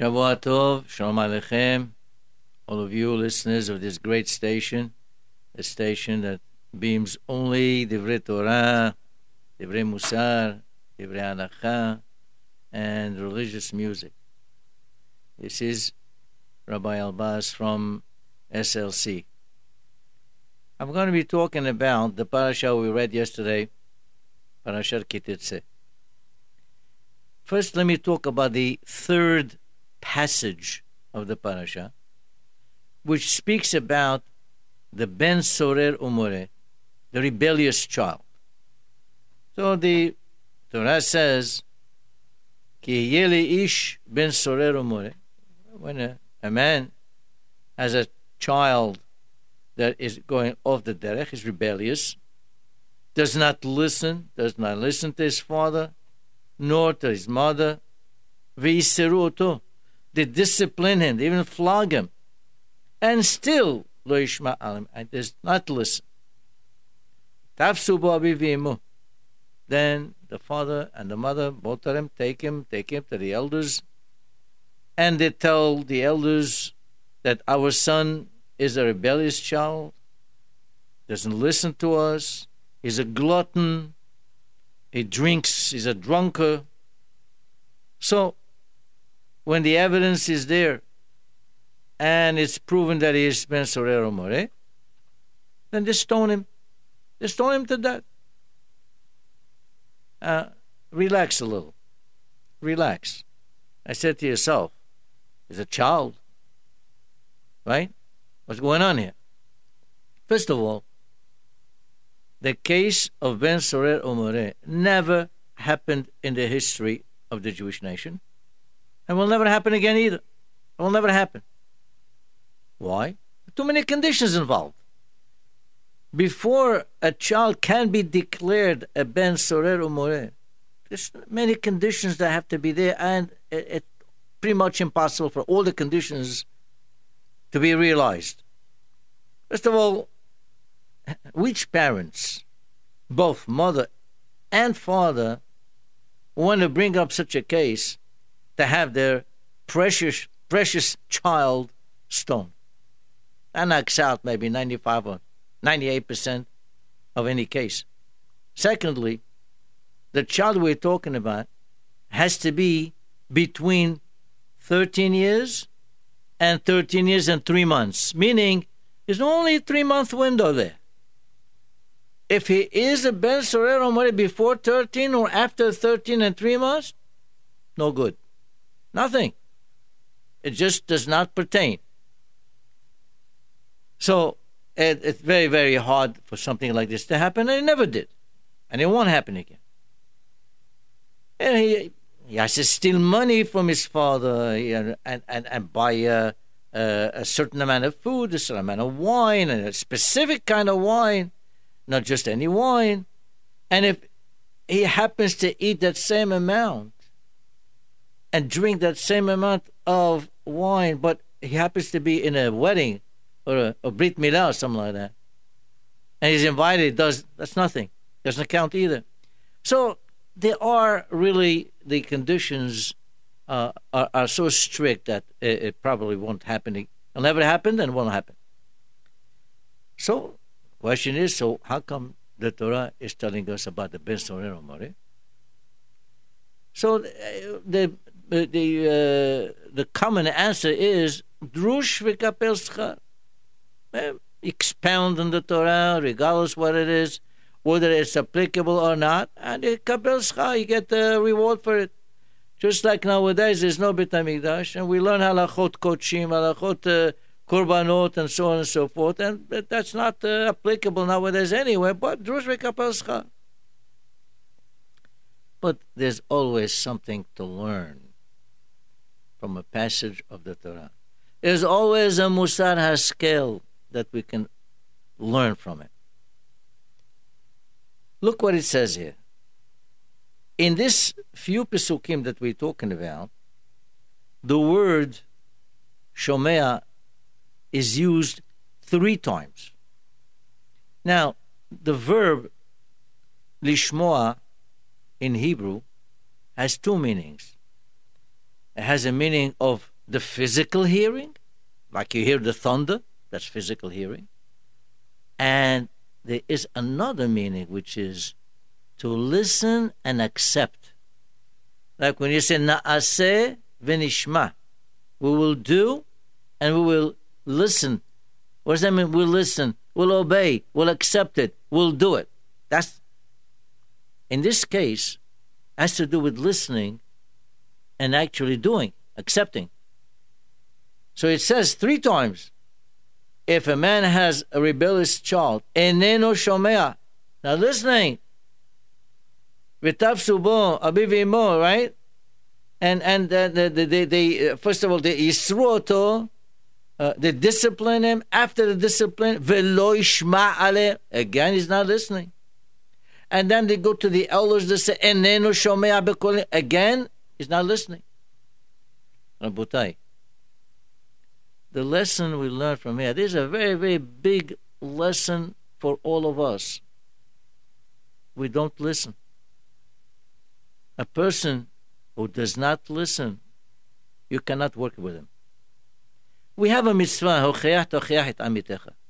Shavua Tov, Shalom Aleichem, all of you listeners of this great station, a station that beams only Divrei Torah, Divrei Musar, Divrei Halacha, and religious music. This is Rabbi Elbaz from SLC. I'm going to be talking about the parasha we read yesterday, Parashat Kititze. First, let me talk about the third passage of the parasha, which speaks about the Ben Sorer Umore, the rebellious child. So the Torah says, Ki yeli ish ben sorer umore. When a, a man has a child that is going off the derech, is rebellious, does not listen, does not listen to his father, nor to his mother, v'iseru They discipline him, they even flog him, and still lo yishma alim, and does not listen. Then the father and the mother, both of them, take him, take him to the elders, and they tell the elders that our son is a rebellious child, doesn't listen to us, he's a glutton, he drinks, he's a drunkard. So, when the evidence is there and it's proven that he is Ben Sorer Umore, then they stone him. They stone him to death uh, relax a little. Relax. I said to yourself, as a child, right? What's going on here? First of all, the case of Ben Sorer Umore never happened in the history of the Jewish nation and will never happen again either. It will never happen. Why? Too many conditions involved before a child can be declared a ben sorer umore, there's many conditions that have to be there, and it's it, pretty much impossible for all the conditions to be realized. First of all, which parents, both mother and father, want to bring up such a case to have their precious, precious child stoned? That knocks out maybe 95 or 98% of any case. Secondly, the child we're talking about has to be between 13 years and 13 years and three months, meaning there's only a three month window there. If he is a Ben Sorer Umore before 13 or after 13 and three months, no good. Nothing. It just does not pertain. So it, it's very, very hard for something like this to happen, and it never did. And it won't happen again. And he, he has to steal money from his father and, and, and buy a, a, a certain amount of food, a certain amount of wine, and a specific kind of wine, not just any wine. And if he happens to eat that same amount and drink that same amount of wine, but he happens to be in a wedding or a, a Brit Milah or something like that, and he's invited, does that's nothing. Doesn't count either. So there are really the conditions uh, are, are so strict that it, it, probably won't happen. It'll never happen, and won't happen. So, question is: So how come the Torah is telling us about the Ben Sorer Umore? So the the the, uh, the common answer is drush v'kabel schar expound on the Torah, regardless what it is, whether it's applicable or not, and kabel you get the reward for it. Just like nowadays, there's no Bet HaMikdash, and we learn halachot kochim, halachot uh, korbanot, and so on and so forth, and that's not uh, applicable nowadays anyway, but drush v'kabel But there's always something to learn from a passage of the Torah. There's always a musar haskel that we can learn from it. Look what it says here. In this few pesukim that we're talking about, the word shomea is used three times. Now, the verb lishmoa in Hebrew has two meanings. It has a meaning of the physical hearing, like you hear the thunder, that's physical hearing. And there is another meaning, which is to listen and accept. Like when you say na'aseh v'nishma, we will do and we will listen. What does that mean? We'll listen, we'll obey, we'll accept it, we'll do it. That's in this case has to do with listening and actually doing, accepting. So it says three times if a man has a rebellious child, eneno shomea, now listening, v'tafsu bo abiv right? And and they, they, they, first of all they yisru uh, they discipline him. After the discipline, ishma ale. Again, he's not listening. And then they go to the elders. They say eneno shomea. Again, he's not listening. Rabutai the lesson we learn from here. This is a very, very big lesson for all of us. We don't listen. A person who does not listen, you cannot work with him. We have a mitzvah,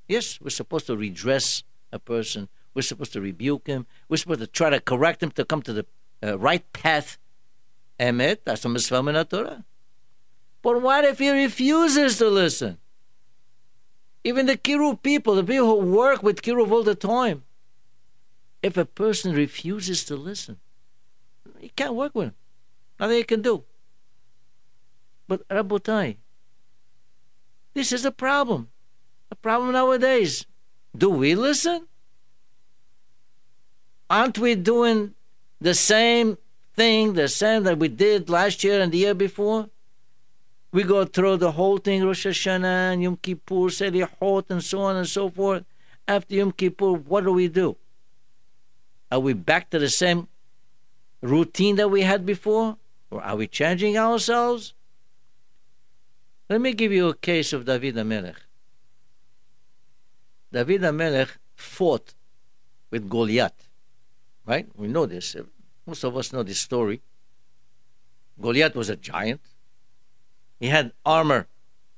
yes, we're supposed to redress a person, we're supposed to rebuke him, we're supposed to try to correct him to come to the uh, right path. Emet, that's a mitzvah Torah. But what if he refuses to listen? Even the Kiruv people, the people who work with Kiruv all the time, if a person refuses to listen, you can't work with him. Nothing you can do. But Rabotai, this is a problem. A problem nowadays. Do we listen? Aren't we doing the same thing, the same that we did last year and the year before? We go through the whole thing, Rosh Hashanah and Yom Kippur, Selihot, and so on and so forth. After Yom Kippur, what do we do? Are we back to the same routine that we had before? Or are we changing ourselves? Let me give you a case of David HaMelech. David HaMelech fought with Goliath, right? We know this. Most of us know this story. Goliath was a giant. He had armor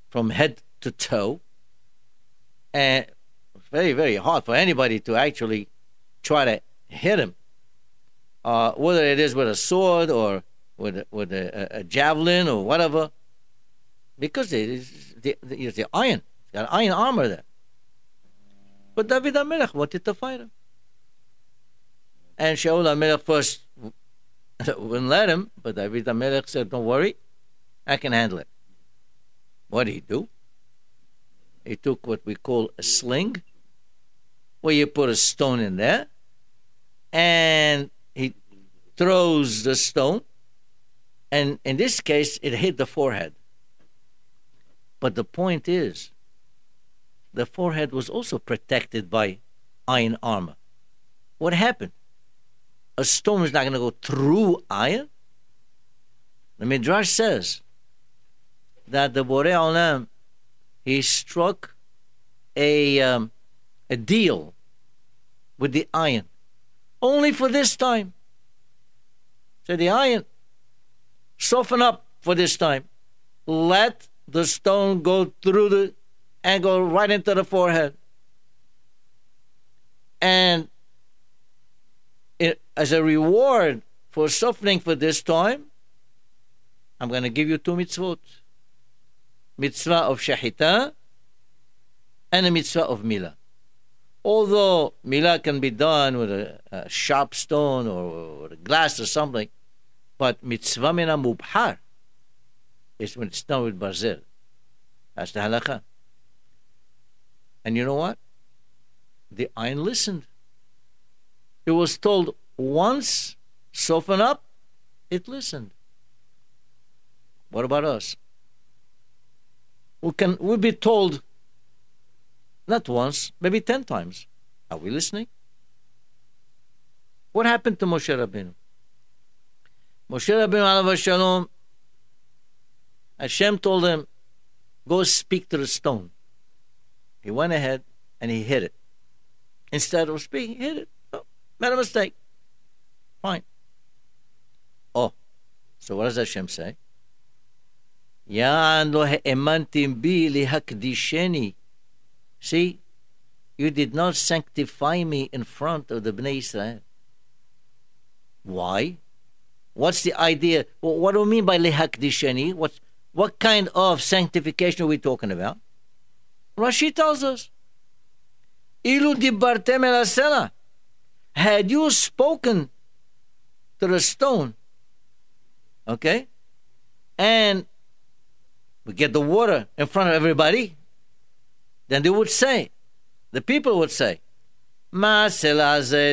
from head to toe. And it was very, very hard for anybody to actually try to hit him. Uh, whether it is with a sword or with a, with a, a javelin or whatever, because it is the, the, the iron, got iron armor there. But David HaMelech wanted to fight him. And Shaul HaMelech first wouldn't let him, but David HaMelech said, Don't worry, I can handle it. What did he do? He took what we call a sling, where you put a stone in there, and he throws the stone, and in this case, it hit the forehead. But the point is, the forehead was also protected by iron armor. What happened? A stone is not going to go through iron. The Midrash says that the Borei Olam he struck a um, a deal with the iron only for this time. So the iron soften up for this time. Let the stone go through the and go right into the forehead. And as a reward for suffering for this time, I'm going to give you two mitzvot mitzvah of shahita and a mitzvah of milah. Although milah can be done with a, a sharp stone or, or, a glass or something, but mitzvah mina mubhar is when it's done with barzel. That's the halakha. And you know what? The iron listened. It was told once, soften up, it listened. What about us? we can we be told not once, maybe ten times. Are we listening? What happened to Moshe Rabbeinu? Moshe Rabbeinu alav shalom, Hashem told him, go speak to the stone. He went ahead and he hit it. Instead of speaking, he hit it. Made a mistake. Fine. Oh, so what does Hashem say? Yan lo emantim bi lihakdisheni. See, you did not sanctify me in front of the Bnei Israel. Why? What's the idea? Well, what do we mean by lehakdisheni? What what kind of sanctification are we talking about? Rashi tells us. Ilu dibartem el had you spoken to the stone, okay, and we get the water in front of everybody, then they would say, the people would say,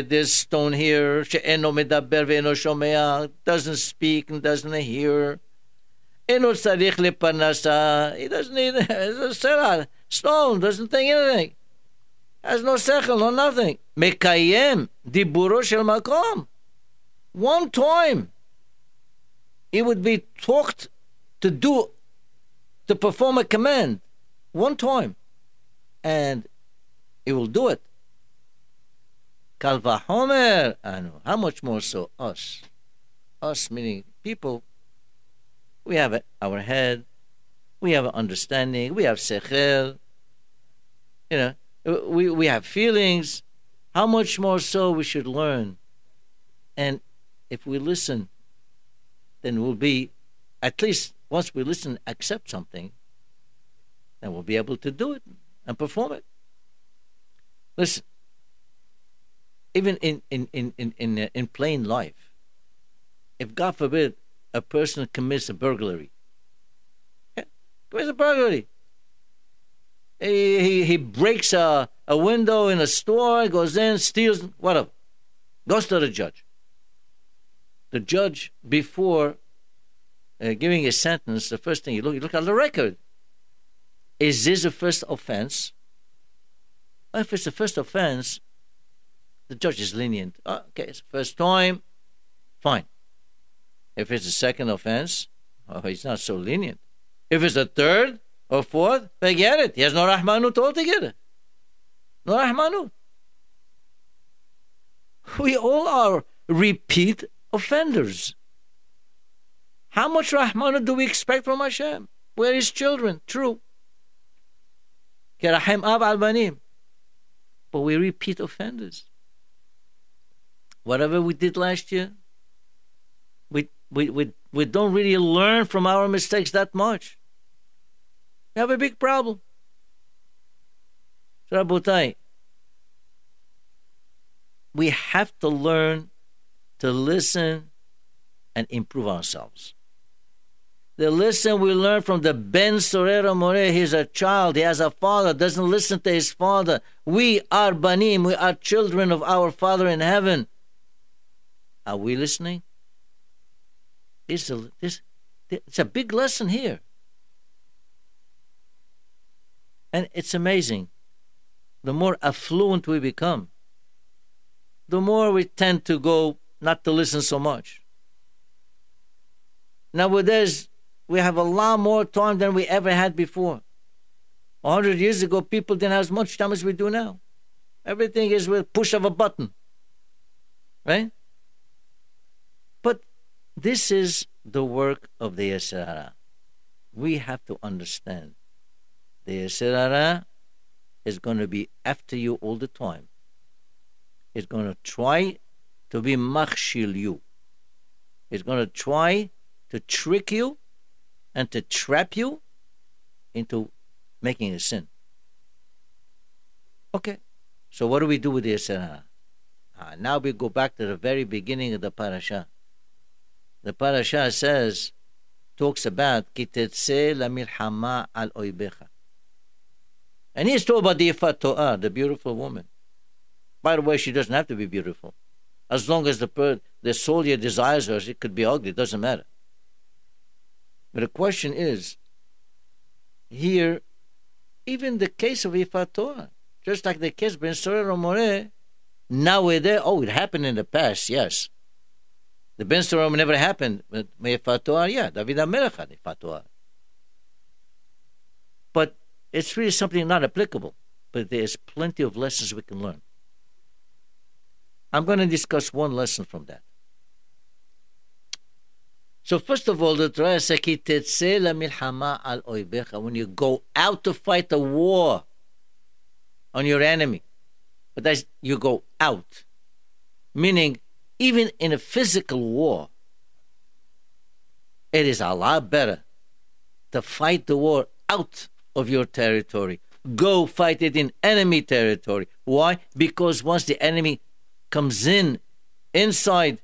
this stone here, shomea, doesn't speak and doesn't hear. Eno he doesn't need, it's a stone, doesn't think anything has no sechel, no nothing. Mekayem diburo shel makom. One time, it would be talked to do, to perform a command, one time, and he will do it. Kalvahomer anu. How much more so us? Us meaning people. We have our head, we have understanding, we have sechel. You know, we, we have feelings. How much more so we should learn. And if we listen, then we'll be, at least once we listen, accept something, then we'll be able to do it and perform it. Listen, even in in in in in, uh, in plain life, if God forbid a person commits a burglary, yeah, commits a burglary. He, he, he breaks a, a window in a store, goes in, steals, whatever. Goes to the judge. The judge, before uh, giving a sentence, the first thing you look, you look at the record. Is this a first offense? If it's a first offense, the judge is lenient. Oh, okay, it's the first time, fine. If it's a second offense, oh, he's not so lenient. If it's a third or fourth, forget it. He has no rahmanut altogether. No rahmanut. We all are repeat offenders. How much rahmanut do we expect from Hashem? We're His children, true. But we repeat offenders. Whatever we did last year, we, we, we, we don't really learn from our mistakes that much. We have a big problem. Rabotai, we have to learn to listen and improve ourselves. The lesson we learn from the Ben Sorer Umore, he's a child, he has a father, doesn't listen to his father. We are Banim, we are children of our Father in heaven. Are we listening? It's a, this, it's a big lesson here. And it's amazing. The more affluent we become, the more we tend to go not to listen so much. Nowadays, we have a lot more time than we ever had before. A hundred years ago, people didn't have as much time as we do now. Everything is with push of a button. Right? But this is the work of the Yetzer We have to understand the Yetzer is going to be after you all the time. It's going to try to be machshil you. It's going to try to trick you and to trap you into making a sin. Okay, so what do we do with the Yetzer Hara? Uh, now we go back to the very beginning of the parasha the parasha says, talks about kitetze lamilhama al oibecha. And he's talking about the Yifat To'ar, the beautiful woman. By the way, she doesn't have to be beautiful. As long as the per- the soldier desires her, she could be ugly, it doesn't matter. But the question is, here, even the case of Yifat To'ar, just like the case of Ben Sorer Umore, now we're there. Oh, it happened in the past, yes. The Ben Shalom never happened with Me'efat yeah, David HaMelech had Efat But it's really something not applicable. But there's plenty of lessons we can learn. I'm going to discuss one lesson from that. So first of all, the Torah says, when you go out to fight a war on your enemy, but that's you go out, meaning even in a physical war, it is a lot better to fight the war out of your territory. Go fight it in enemy territory. Why? Because once the enemy comes in inside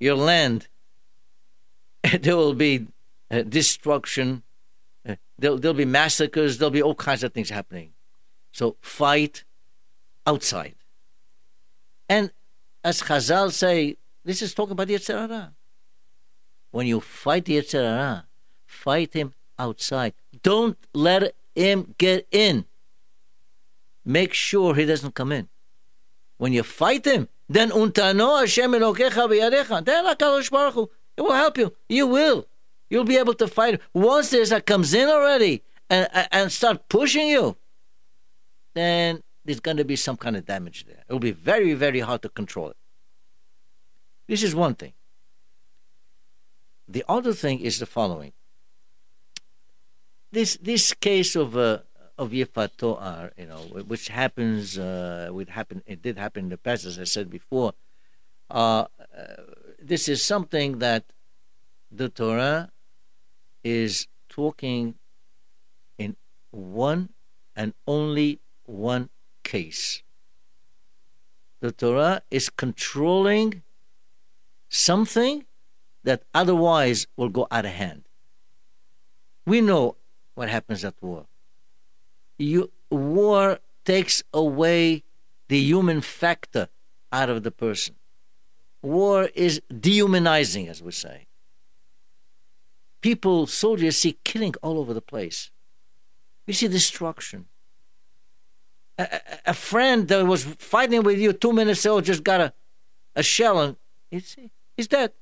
your land, there will be uh, destruction. Uh, there'll, there'll be massacres. There'll be all kinds of things happening. So fight outside. And as Chazal say, this is talking about the Yetzer Hara. When you fight the Yetzer Hara, fight him outside. Don't let him get in. Make sure he doesn't come in. When you fight him, then untano Hashem Elokecha. Then it will help you. You will. You'll be able to fight. Once there's a comes in already and, and start pushing you, then there's going to be some kind of damage there. It will be very, very hard to control it. This is one thing. The other thing is the following. This this case of uh, of Yifat To'ar, you know, which happens, uh, would happen, it did happen in the past, as I said before. Uh, uh, this is something that the Torah is talking in one and only one case. The Torah is controlling something that otherwise will go out of hand. We know what happens at war. You, war takes away the human factor out of the person. War is dehumanizing, as we say. People, soldiers, see killing all over the place. You see destruction. A, a, a friend that was fighting with you two minutes ago just got a, a shell and he's, he's dead.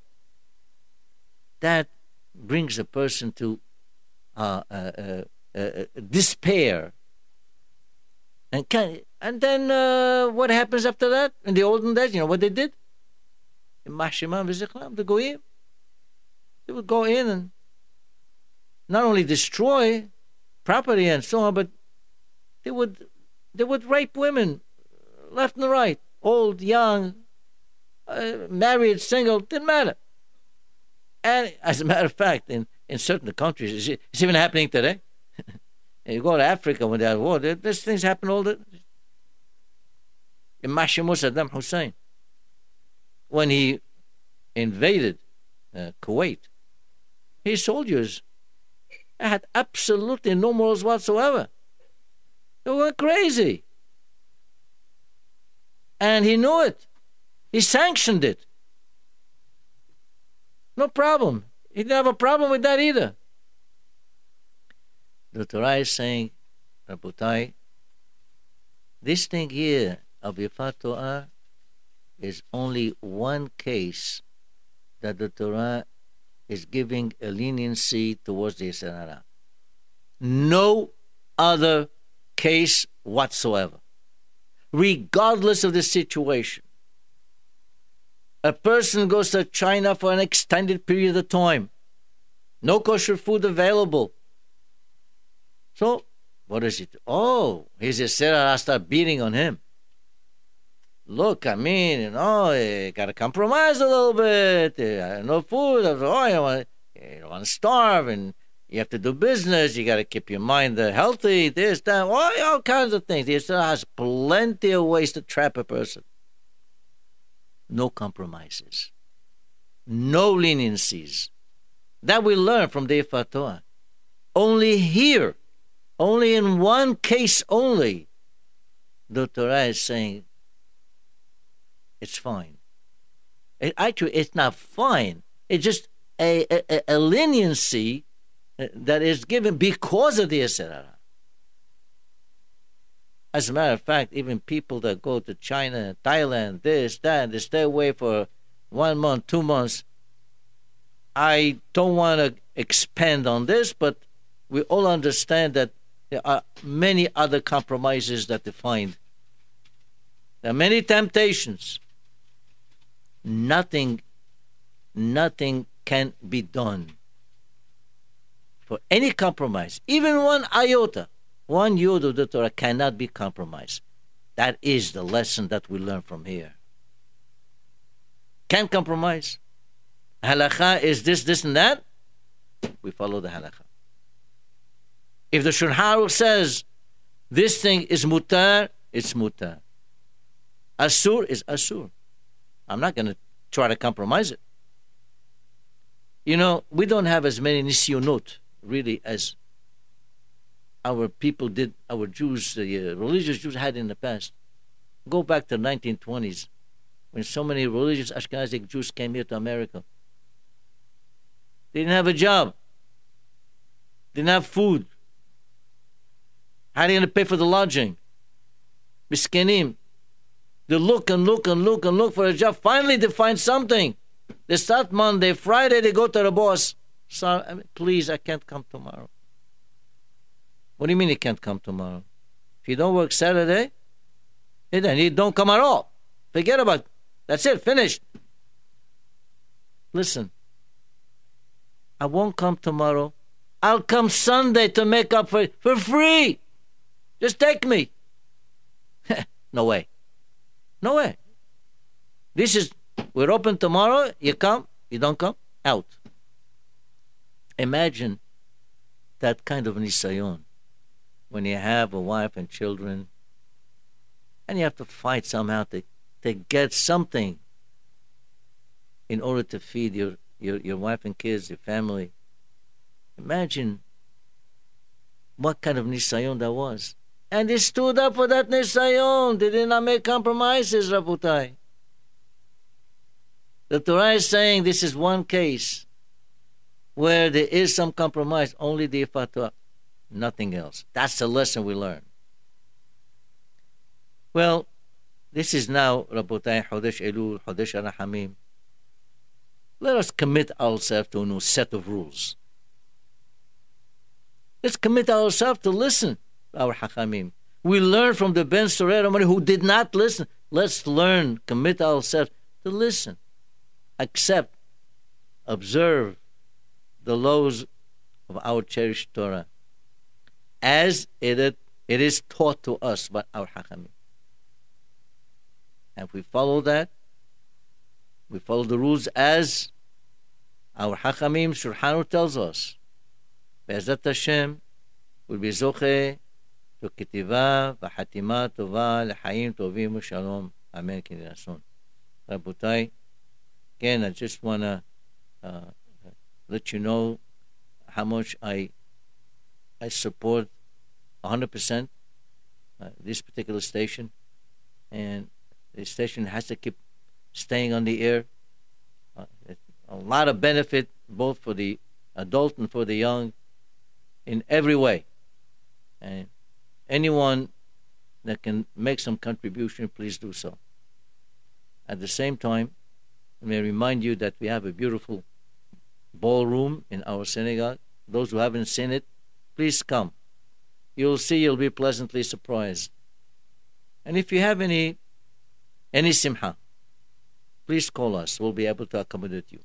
That brings a person to uh, uh, uh, uh despair. And can, and then uh, what happens after that? In the olden days, you know what they did? the goyim. They would go in and not only destroy property and so on, but they would they would rape women left and right, old, young, uh, married, single, didn't matter. And as a matter of fact, in, in certain countries, it's, even happening today. you go to Africa when they have war, these things happen all the. In Mashimu Saddam Hussein, when he invaded uh, Kuwait, his soldiers had absolutely no morals whatsoever. They were crazy. And he knew it. He sanctioned it. No problem. He didn't have a problem with that either. The Torah is saying, Rabotai, this thing here of Yifat To'ar is only one case that the Torah is giving a leniency towards the Yetzer No other case whatsoever, regardless of the situation. A person goes to China for an extended period of time, no kosher food available. So, what is it? Oh, he's a Sarah I start beating on him look, I mean, you know, you got to compromise a little bit. no food. Oh, you, want, you want to starve, and you have to do business. You got to keep your mind healthy. This, that, all, all kinds of things. He has plenty of ways to trap a person. No compromises. No leniencies. That we learn from the Fatah. Only here, only in one case only, the Torah is saying it's fine. It, actually, it's not fine. It's just a, a, a leniency uh, that is given because of the Yetzer Hara. As a matter of fact, even people that go to China, Thailand, this, that, they stay away for one month, two months. I don't want to expand on this, but we all understand that there are many other compromises that they find. There are many temptations nothing, nothing can be done. For any compromise, even one iota, one yod of the Torah cannot be compromised. That is the lesson that we learn from here. Can't compromise. Halacha is this, this, and that. We follow the halacha. If the Shulchan says this thing is mutar, it's mutar. Asur is asur. I'm not going to try to compromise it. You know, we don't have as many nisyonot, really, as our people did, our Jews, the uh, religious Jews had in the past. Go back to the 1920s when so many religious Ashkenazic Jews came here to America. They didn't have a job, didn't have food. How are they going to pay for the lodging? Miskenim. They look and look and look and look for a job. Finally, they find something. They start Monday, Friday, they go to the boss. Sorry, please, I can't come tomorrow. What do you mean he can't come tomorrow? If you don't work Saturday, then he don't come at all. Forget about it. That's it, finished. Listen, I won't come tomorrow. I'll come Sunday to make up for for free. Just take me. no way. No way. This is, we're open tomorrow. You come, you don't come, out. Imagine that kind of nisayon when you have a wife and children and you have to fight somehow to, to get something in order to feed your, your, your wife and kids, your family. Imagine what kind of nisayon that was. And they stood up for that nisayon. They did not make compromises, Rabutai. The Torah is saying this is one case where there is some compromise, only the fatwa, nothing else. That's the lesson we learn. Well, this is now, Rabotai, Chodesh Elul, Chodesh Arahamim. Let us commit ourselves to a new set of rules. Let's commit ourselves to listen our Hachamim. We learn from the Ben Sorer who did not listen. Let's learn, commit ourselves to listen, accept, observe the laws of our cherished Torah as it, it is taught to us by our Hakami. And if we follow that, we follow the rules as our Hakamim Shurhanu tells us. Be'ezat Hashem will be zoche to ketiva v'hatima tova l'chaim tovim u'shalom. Amen. Kinirason. Rabutai, again, I just want to uh, let you know how much I I support 100% uh, this particular station, and the station has to keep staying on the air. Uh, a lot of benefit both for the adult and for the young in every way. And anyone that can make some contribution, please do so. At the same time, let me remind you that we have a beautiful ballroom in our synagogue. Those who haven't seen it, please come. You'll see you'll be pleasantly surprised. And if you have any any simha, please call us. We'll be able to accommodate you.